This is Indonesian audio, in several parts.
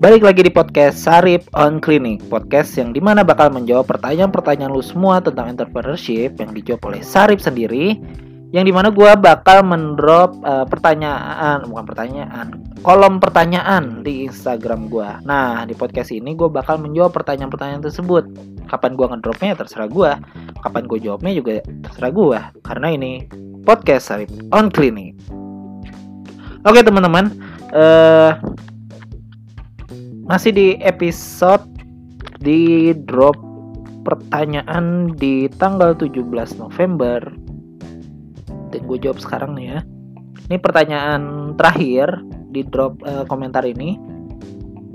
Balik lagi di podcast Sarip on Clinic Podcast yang di mana bakal menjawab pertanyaan-pertanyaan lu semua tentang entrepreneurship Yang dijawab oleh Sarip sendiri Yang di mana gue bakal mendrop uh, pertanyaan Bukan pertanyaan Kolom pertanyaan di Instagram gue Nah di podcast ini gue bakal menjawab pertanyaan-pertanyaan tersebut. Kapan gue ngedropnya ya terserah gue Kapan gue jawabnya juga terserah gue Karena ini podcast Sarip on Clinic Oke teman-teman uh, masih di episode di drop pertanyaan di tanggal 17 November. Dan gue jawab sekarang nih ya. Ini pertanyaan terakhir di drop uh, komentar ini.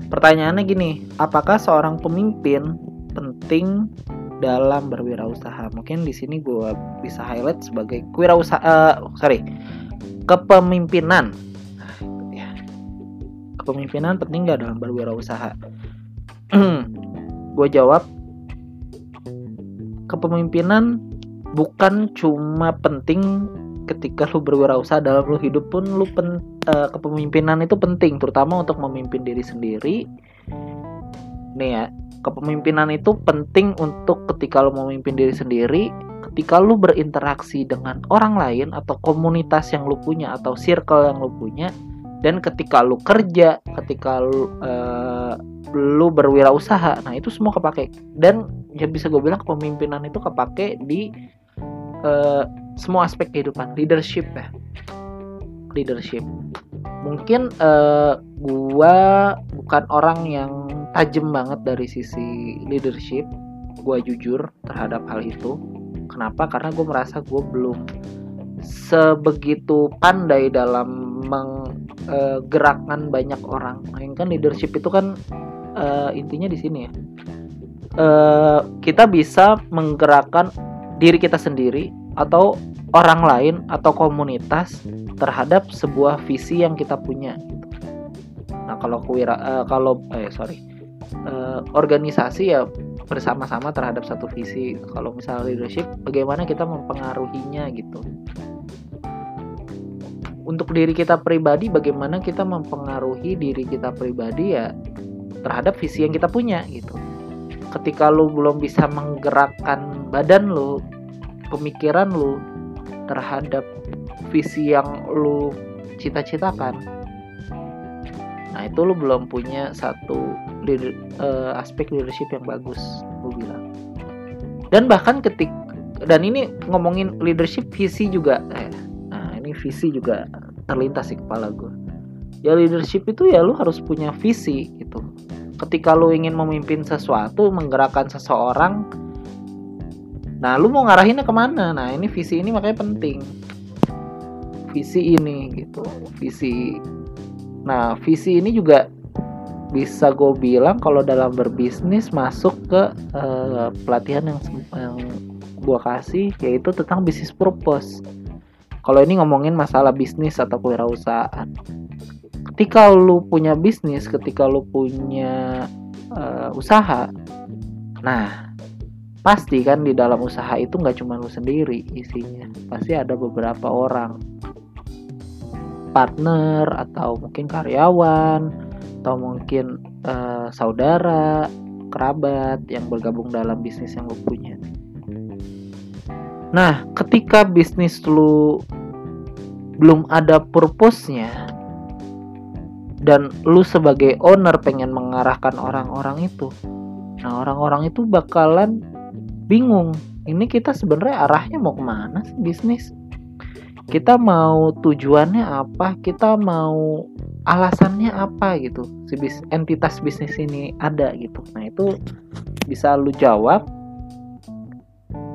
Pertanyaannya gini apakah seorang pemimpin penting dalam berwirausaha? Mungkin di sini gue bisa highlight sebagai wirausaha uh, sorry kepemimpinan kepemimpinan penting gak dalam berwirausaha? gue jawab, kepemimpinan bukan cuma penting ketika lu berwirausaha dalam lu hidup pun lu pen, uh, kepemimpinan itu penting terutama untuk memimpin diri sendiri nih ya kepemimpinan itu penting untuk ketika lu memimpin diri sendiri ketika lu berinteraksi dengan orang lain atau komunitas yang lu punya atau circle yang lu punya dan ketika lu kerja ketika lu uh, lu berwirausaha nah itu semua kepake. Dan ya bisa gue bilang kepemimpinan itu kepake di uh, semua aspek kehidupan. Leadership ya. Leadership. Mungkin uh, gua bukan orang yang tajam banget dari sisi leadership. Gua jujur terhadap hal itu. Kenapa? Karena gue merasa gue belum sebegitu pandai dalam menggerakkan uh, banyak orang. Nah, kan leadership itu kan uh, intinya di sini ya. Uh, kita bisa menggerakkan diri kita sendiri atau orang lain atau komunitas terhadap sebuah visi yang kita punya. Nah, kalau kuira uh, kalau eh sorry. Uh, organisasi ya bersama-sama terhadap satu visi. Kalau misalnya leadership, bagaimana kita mempengaruhinya gitu untuk diri kita pribadi bagaimana kita mempengaruhi diri kita pribadi ya terhadap visi yang kita punya gitu. Ketika lu belum bisa menggerakkan badan lu pemikiran lu terhadap visi yang lu cita-citakan nah itu lu belum punya satu leader, uh, aspek leadership yang bagus gue bilang. Dan bahkan ketik dan ini ngomongin leadership visi juga eh, visi juga terlintas di kepala gue ya leadership itu ya lu harus punya visi gitu. Ketika lu ingin memimpin sesuatu menggerakkan seseorang nah lu mau ngarahinnya ke mana? Nah ini visi ini makanya penting. Visi ini gitu visi. Nah visi ini juga bisa gue bilang kalau dalam berbisnis masuk ke uh, pelatihan yang yang gue kasih yaitu tentang bisnis purpose kalau ini ngomongin masalah bisnis atau kewirausahaan. Ketika lu punya bisnis, ketika lu punya uh, usaha, nah pasti kan di dalam usaha itu nggak cuma lu sendiri isinya, pasti ada beberapa orang partner atau mungkin karyawan atau mungkin uh, saudara, kerabat yang bergabung dalam bisnis yang lu punya. Nah, ketika bisnis lu belum ada purpose-nya. Dan lu sebagai owner pengen mengarahkan orang-orang itu. Nah orang-orang itu bakalan bingung ini kita sebenarnya arahnya mau ke mana sih bisnis? Kita mau tujuannya apa? Kita mau alasannya apa gitu? Si bis, entitas bisnis ini ada gitu. Nah itu bisa lu jawab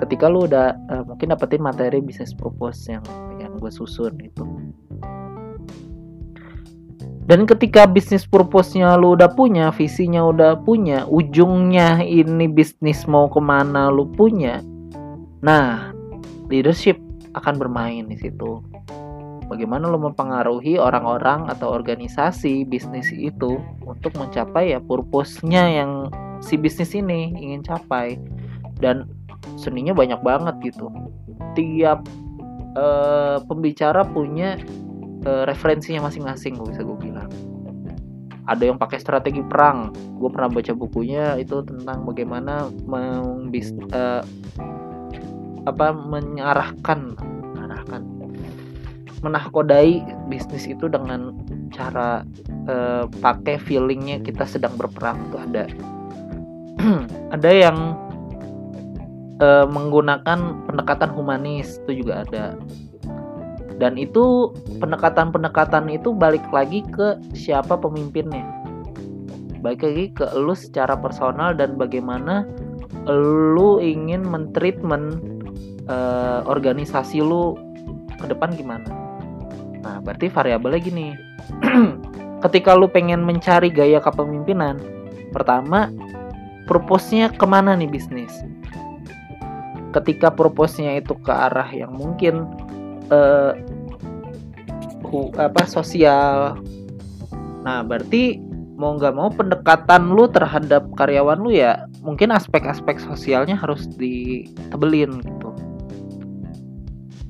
ketika lu udah uh, mungkin dapetin materi bisnis purpose yang gue susun itu dan ketika bisnis purpose-nya lu udah punya visinya udah punya ujungnya ini bisnis mau ke mana lu punya nah leadership akan bermain di situ. Bagaimana lo mempengaruhi orang-orang atau organisasi bisnis itu untuk mencapai ya purpose-nya yang si bisnis ini ingin capai. Dan seninya banyak banget gitu. Tiap uh, pembicara punya uh, referensinya masing-masing gue bisa gue bilang. Ada yang pakai strategi perang. Gue pernah baca bukunya itu tentang bagaimana membis uh, apa mengarahkan mengarahkan menahkodai bisnis itu dengan cara uh, pakai feelingnya kita sedang berperang. Itu ada. Ada yang uh, menggunakan pendekatan humanis itu juga ada. Dan itu pendekatan-pendekatan itu balik lagi ke siapa pemimpinnya. Balik lagi ke lu secara personal dan bagaimana lu ingin mentreatment uh, organisasi lu ke depan gimana. Nah berarti variabelnya gini. Ketika lu pengen mencari gaya kepemimpinan pertama purpose-nya ke mana nih bisnis ketika purpose-nya itu ke arah yang mungkin uh, apa sosial. Nah berarti mau nggak mau pendekatan lu terhadap karyawan lu ya mungkin aspek-aspek sosialnya harus ditebelin gitu.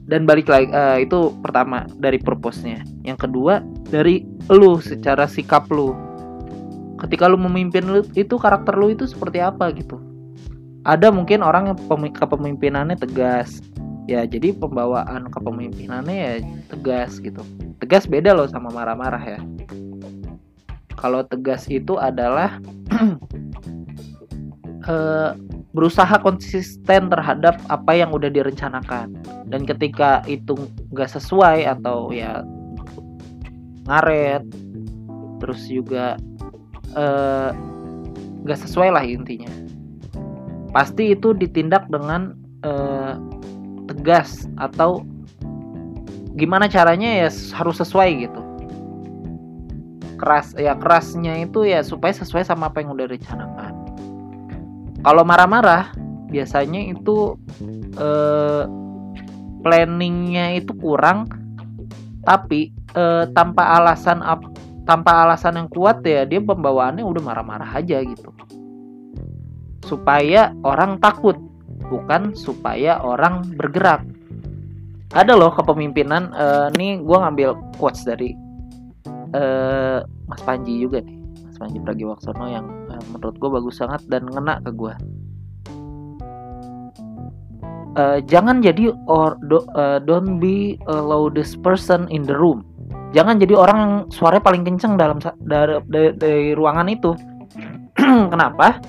Dan balik lagi uh, itu pertama dari purpose-nya yang kedua dari lu secara sikap lu. Ketika lu memimpin lu itu karakter lu itu seperti apa gitu ada mungkin orang yang kepemimpinannya tegas. Ya jadi pembawaan kepemimpinannya ya tegas gitu. Tegas beda loh sama marah-marah ya. Kalau tegas itu adalah uh, berusaha konsisten terhadap apa yang udah direncanakan. Dan ketika itu nggak sesuai atau ya ngaret terus juga eh, nggak uh, sesuai lah intinya pasti itu ditindak dengan uh, tegas atau gimana caranya ya harus sesuai gitu. Keras ya kerasnya itu ya supaya sesuai sama apa yang udah direncanakan kalau marah-marah biasanya itu eh, planningnya itu kurang tapi eh, tanpa alasan tanpa alasan yang kuat ya dia pembawaannya udah marah-marah aja gitu supaya orang takut bukan supaya orang bergerak. Ada loh kepemimpinan uh, nih gue ngambil quotes dari uh, Mas Panji juga nih Mas Panji Pragiwaksono yang uh, menurut gue bagus banget dan ngena ke gue uh, jangan jadi or do, uh, don't be a loudest person in the room. Jangan jadi orang yang suaranya paling kenceng dalam dari, dari, dari ruangan itu. Kenapa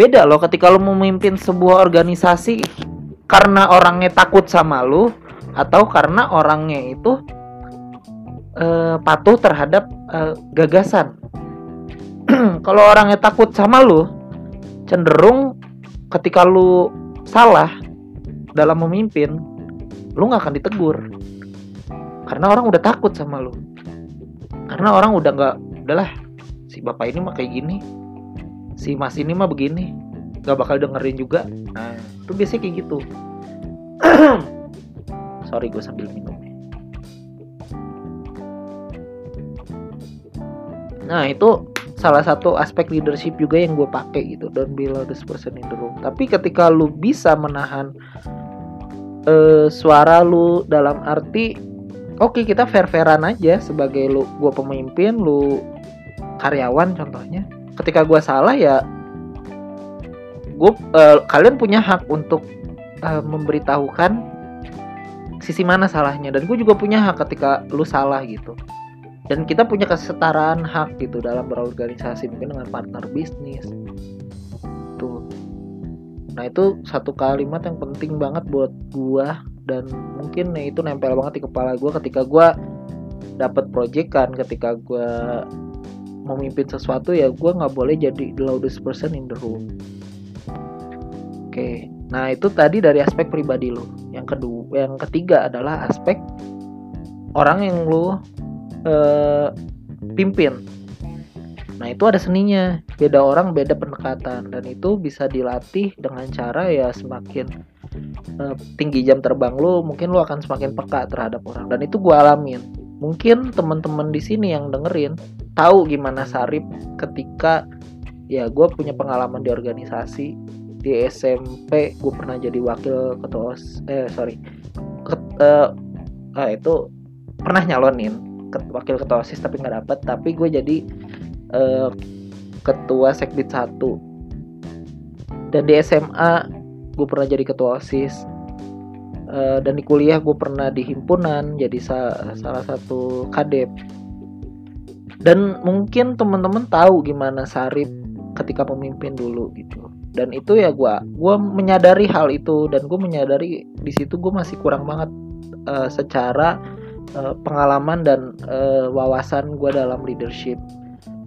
beda loh ketika lo memimpin sebuah organisasi karena orangnya takut sama lo atau karena orangnya itu uh, patuh terhadap uh, gagasan. Kalau orangnya takut sama lo cenderung ketika lo salah dalam memimpin lo nggak akan ditegur. Karena orang udah takut sama lo karena orang udah nggak udahlah si bapak ini mah kayak gini si mas ini mah begini gak bakal dengerin juga. Nah itu biasanya kayak gitu. Sorry gue sambil minum nah itu salah satu aspek leadership juga yang gue pakai gitu. Don't be loudest person in the room. Tapi ketika lu bisa menahan uh, suara lu dalam arti oke okay, kita fair fairan aja sebagai lu gue pemimpin lu karyawan contohnya ketika gue salah ya gue uh, kalian punya hak untuk uh, memberitahukan sisi mana salahnya. Dan gue juga punya hak ketika lu salah gitu. Dan kita punya kesetaraan hak gitu dalam berorganisasi mungkin dengan partner bisnis. Tuh. Nah itu satu kalimat yang penting banget buat gue dan mungkin ya itu nempel banget di kepala gue ketika gue dapat project kan ketika gue memimpin sesuatu ya gue nggak boleh jadi the loudest person in the room. Oke nah itu tadi dari aspek pribadi lo yang kedua yang ketiga adalah aspek orang yang lo uh, pimpin. Nah itu ada seninya. Beda orang beda pendekatan. Dan itu bisa dilatih dengan cara ya semakin uh, tinggi jam terbang lo mungkin lo akan semakin peka terhadap orang. Dan itu gue alamin mungkin teman-teman di sini yang dengerin tahu gimana Sarip ketika ya gue punya pengalaman di organisasi di SMP gue pernah jadi wakil ketua eh sorry Ket, uh, uh, itu pernah nyalonin wakil ketua osis tapi nggak dapet tapi gue jadi uh, ketua sekdit satu. Dan di SMA gue pernah jadi ketua osis uh, dan di kuliah gue pernah di himpunan jadi sa salah satu kadep. Dan mungkin teman-teman tahu gimana Sarip ketika pemimpin dulu gitu. Dan itu ya gue gue menyadari hal itu dan gue menyadari di situ gue masih kurang banget uh, secara uh, pengalaman dan uh, wawasan gue dalam leadership.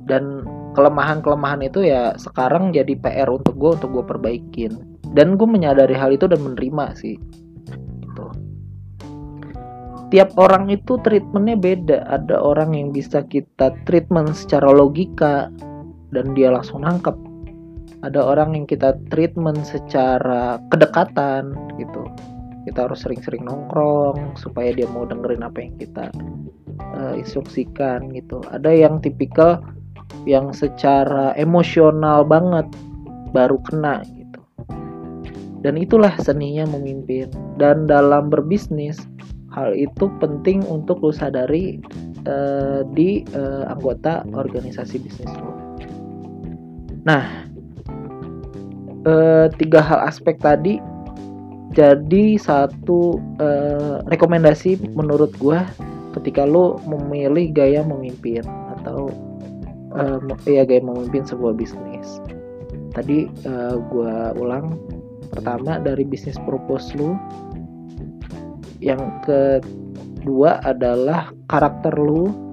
Dan kelemahan-kelemahan itu ya sekarang jadi PR untuk gue untuk gue perbaikin. Dan gue menyadari hal itu dan menerima sih tiap orang itu treatmentnya beda. Ada orang yang bisa kita treatment secara logika dan dia langsung nangkep. Ada orang yang kita treatment secara kedekatan gitu. Kita harus sering-sering nongkrong supaya dia mau dengerin apa yang kita uh, instruksikan gitu. Ada yang tipikal yang secara emosional banget baru kena gitu. Dan itulah seninya memimpin. Dan dalam berbisnis hal itu penting untuk lu sadari uh, di uh, anggota organisasi bisnis lo nah uh, tiga hal aspek tadi jadi satu uh, rekomendasi menurut gue ketika lo memilih gaya memimpin atau uh, ya gaya memimpin sebuah bisnis. Tadi uh, gue ulang pertama dari bisnis purpose lo yang kedua adalah karakter lo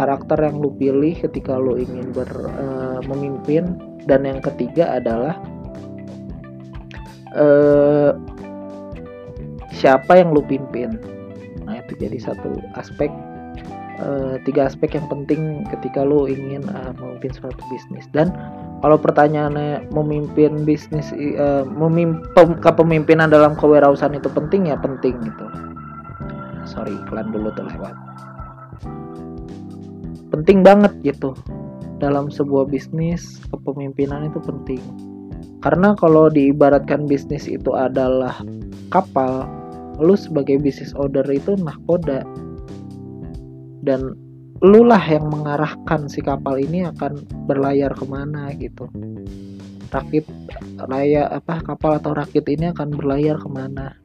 karakter yang lu pilih ketika lu ingin ber uh, memimpin. Dan yang ketiga adalah uh, siapa yang lu pimpin. Nah itu jadi satu aspek uh, tiga aspek yang penting ketika lu ingin memimpin suatu bisnis. Dan kalau pertanyaannya memimpin bisnis uh, memimpin kepemimpinan dalam kewirausahaan itu penting ya penting gitu. Sorry iklan dulu tuh lewat. Penting banget gitu. Dalam sebuah bisnis kepemimpinan itu penting. Karena kalau diibaratkan bisnis itu adalah kapal lu sebagai bisnis owner itu nahkoda. Dan lu lah yang mengarahkan si kapal ini akan berlayar ke mana gitu. Rakit raya apa kapal atau rakit ini akan berlayar ke mana.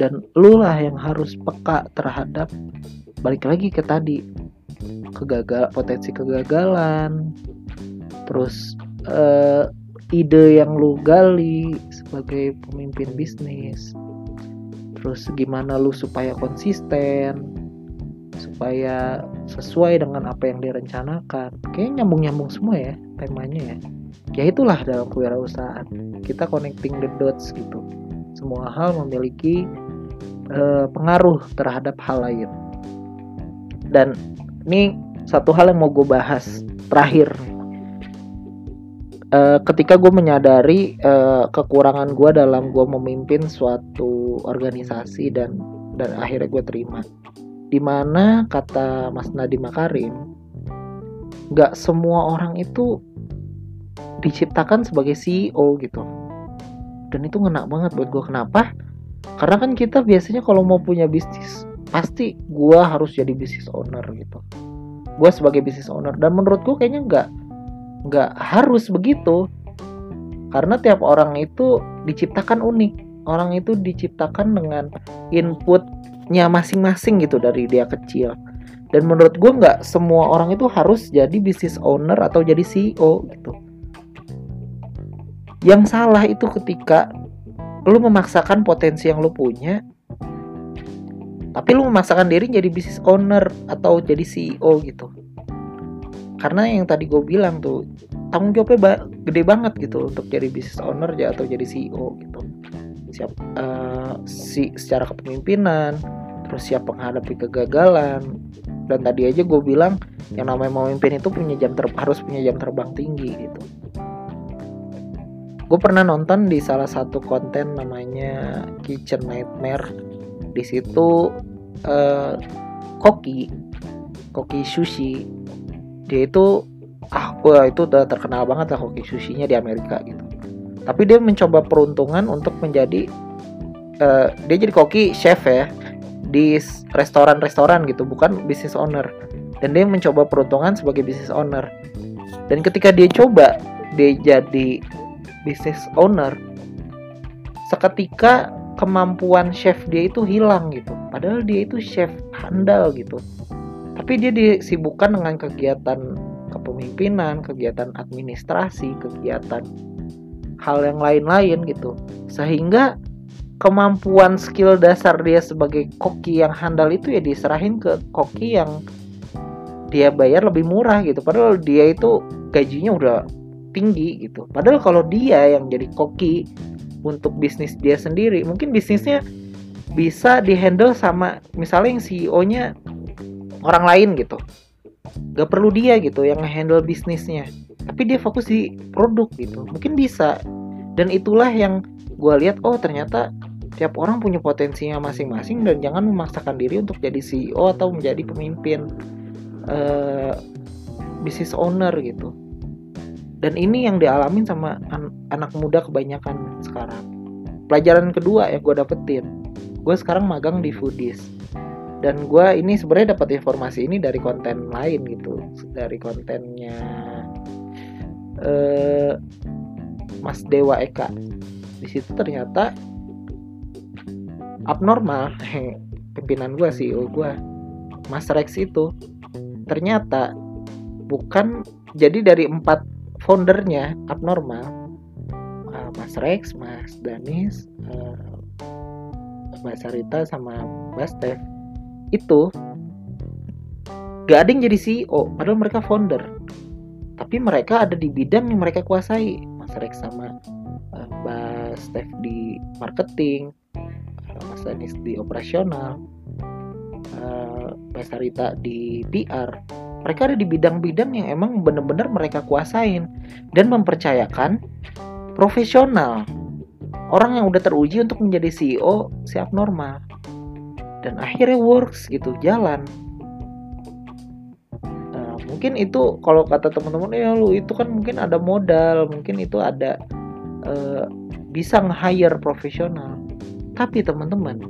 Dan lu lah yang harus peka terhadap balik lagi ke tadi kegagal potensi kegagalan. Terus uh, ide yang lu gali sebagai pemimpin bisnis. Terus gimana lu supaya konsisten supaya sesuai dengan apa yang direncanakan. Kayak nyambung-nyambung semua ya temanya ya. Ya itulah dalam kewirausahaan. Kita connecting the dots gitu. Semua hal memiliki uh, pengaruh terhadap hal lain. Dan ini satu hal yang mau gue bahas terakhir. Uh, ketika gue menyadari uh, kekurangan gue dalam gue memimpin suatu organisasi dan dan akhirnya gue terima di mana kata Mas Nadiem Makarim nggak semua orang itu diciptakan sebagai CEO gitu. Dan itu ngena banget buat gue kenapa? Karena kan kita biasanya kalau mau punya bisnis pasti gue harus jadi business owner gitu. Gue sebagai business owner. Dan menurut gue kayaknya nggak nggak harus begitu. Karena tiap orang itu diciptakan unik. Orang itu diciptakan dengan inputnya masing-masing gitu dari dia kecil. Dan menurut gue nggak semua orang itu harus jadi business owner atau jadi CEO gitu. Yang salah itu ketika lu memaksakan potensi yang lu punya tapi lu memaksakan diri jadi business owner atau jadi CEO gitu. Karena yang tadi gue bilang tuh tanggung jawabnya gede banget gitu untuk jadi business owner atau jadi CEO gitu siap uh, si secara kepemimpinan terus siap menghadapi kegagalan. Dan tadi aja gue bilang yang namanya memimpin itu punya jam ter harus punya jam terbang tinggi gitu. Gue pernah nonton di salah satu konten namanya Kitchen Nightmare. Di situ uh, koki koki sushi dia itu ah wah itu udah terkenal banget lah koki sushinya di Amerika gitu tapi dia mencoba peruntungan untuk menjadi uh, dia jadi koki chef ya di restoran-restoran gitu bukan business owner. Dan dia mencoba peruntungan sebagai business owner. Dan ketika dia coba dia jadi business owner seketika kemampuan chef dia itu hilang gitu. Padahal dia itu chef handal gitu. Tapi dia disibukkan dengan kegiatan kepemimpinan kegiatan administrasi kegiatan hal yang lain-lain gitu. Sehingga kemampuan skill dasar dia sebagai koki yang handal itu ya diserahin ke koki yang dia bayar lebih murah gitu. Padahal dia itu gajinya udah tinggi gitu. Padahal kalau dia yang jadi koki untuk bisnis dia sendiri mungkin bisnisnya bisa dihandle sama misalnya yang CEO-nya orang lain gitu. Gak perlu dia gitu yang handle bisnisnya tapi dia fokus di produk gitu mungkin bisa dan itulah yang gue lihat oh ternyata Tiap orang punya potensinya masing-masing dan jangan memaksakan diri untuk jadi CEO atau menjadi pemimpin uh, business owner gitu. Dan ini yang dialamin sama an anak muda kebanyakan sekarang. Pelajaran kedua yang gue dapetin, gue sekarang magang di Foodies dan gue ini sebenarnya dapat informasi ini dari konten lain gitu dari kontennya uh, Mas Dewa Eka. Di situ ternyata abnormal. Pimpinan gue CEO gue Mas Rex itu ternyata bukan jadi dari empat foundernya abnormal. Uh, Mas Rex, Mas Danis, uh, Mbak Sarita sama Mbak Steph. Itu gak ada yang jadi CEO padahal mereka founder tapi mereka ada di bidang yang mereka kuasai. Mas Rex sama uh, Mbak Steph di marketing Mas Danis di operasional uh, Mas Sarita di PR mereka ada di bidang-bidang yang emang benar-benar mereka kuasain dan mempercayakan profesional. Orang yang udah teruji untuk menjadi CEO siap normal dan akhirnya works gitu jalan mungkin itu kalau kata teman-teman ya lu itu kan mungkin ada modal mungkin itu ada uh, bisa nge-hire profesional. Tapi teman-teman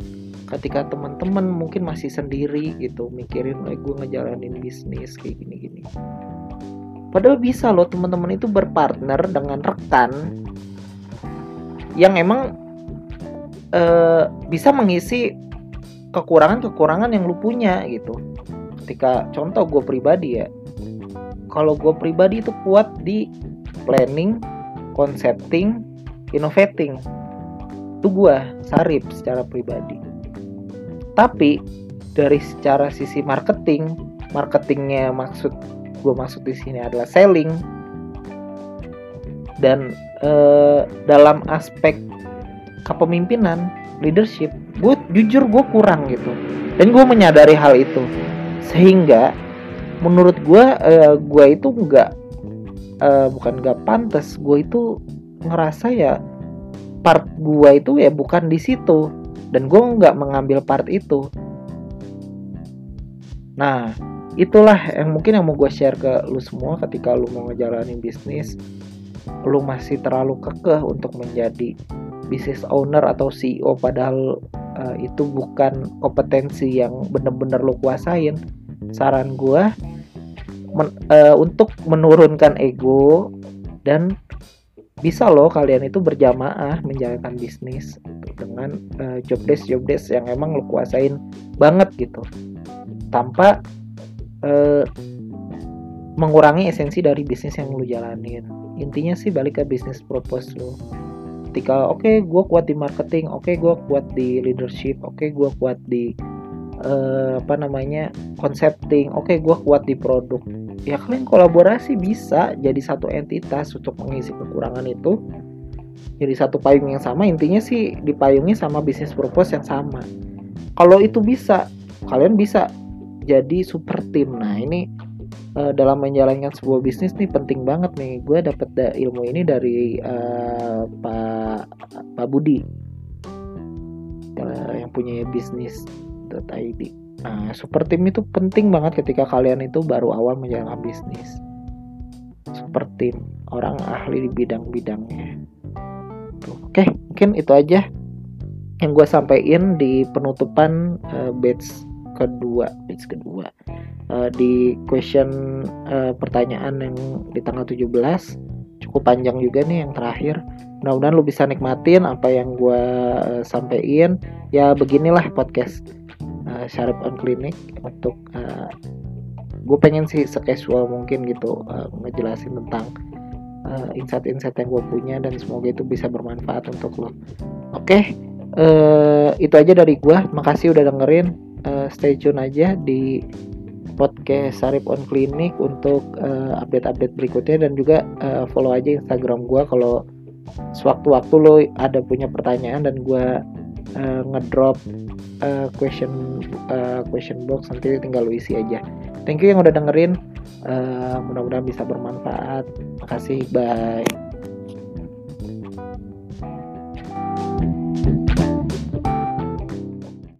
ketika teman-teman mungkin masih sendiri gitu mikirin eh gue ngejalanin bisnis kayak gini-gini. Padahal bisa loh teman-teman itu berpartner dengan rekan yang emang uh, bisa mengisi kekurangan-kekurangan yang lu punya gitu. Ketika contoh gue pribadi ya kalau gue pribadi itu kuat di planning concepting innovating. Itu gue Sarip secara pribadi. Tapi dari secara sisi marketing marketingnya maksud gue maksud di sini adalah selling. Dan eh, dalam aspek kepemimpinan leadership gue jujur gue kurang gitu. Dan gue menyadari hal itu. Sehingga menurut gue eh, gue itu nggak eh, bukan nggak pantas. Gue itu ngerasa ya part gua itu ya bukan di situ. Dan gua nggak mengambil part itu. Nah itulah yang mungkin yang mau gue share ke lu semua ketika lu mau ngejalanin bisnis. Lu masih terlalu kekeh untuk menjadi business owner atau CEO padahal uh, itu bukan kompetensi yang bener-bener lu kuasain. Saran gue men, uh, untuk menurunkan ego dan bisa loh kalian itu berjamaah menjalankan bisnis dengan uh, job desk job desk yang emang lo kuasain banget gitu. Tanpa uh, mengurangi esensi dari bisnis yang lo jalanin. Intinya sih balik ke bisnis purpose lo. Ketika oke okay, gue kuat di marketing oke okay, gue kuat di leadership oke okay, gue kuat di uh, apa namanya concepting oke okay, gue kuat di produk ya kalian kolaborasi bisa jadi satu entitas untuk mengisi kekurangan itu. Jadi satu payung yang sama intinya sih dipayungi sama bisnis purpose yang sama. Kalau itu bisa kalian bisa jadi super tim nah ini uh, dalam menjalankan sebuah bisnis nih penting banget nih. Gue dapet da ilmu ini dari uh, pak pak Budi. Uh, yang punya bisnis .id Nah, super team itu penting banget ketika kalian itu baru awal menjalankan bisnis. Super team, orang ahli di bidang-bidangnya. Oke, mungkin itu aja yang gue sampaikan di penutupan uh, batch kedua batch kedua uh, di question uh, pertanyaan yang di tanggal 17 cukup panjang juga nih yang terakhir. Mudah-mudahan lu bisa nikmatin apa yang gue uh, sampaikan. Ya beginilah podcast uh, Syarif on Clinic untuk uh, gue pengen sih secasual mungkin gitu uh, ngejelasin tentang uh, insight-insight yang gue punya dan semoga itu bisa bermanfaat untuk lo. Oke okay, uh, itu aja dari gue makasih udah dengerin. Uh, stay tune aja di podcast Sarip on Clinic untuk uh, update-update berikutnya dan juga uh, follow aja Instagram gue kalau sewaktu-waktu lo ada punya pertanyaan dan gue uh, ngedrop uh, question uh, question box nanti tinggal lo isi aja. Thank you yang udah dengerin. Uh, mudah-mudahan bisa bermanfaat. Makasih bye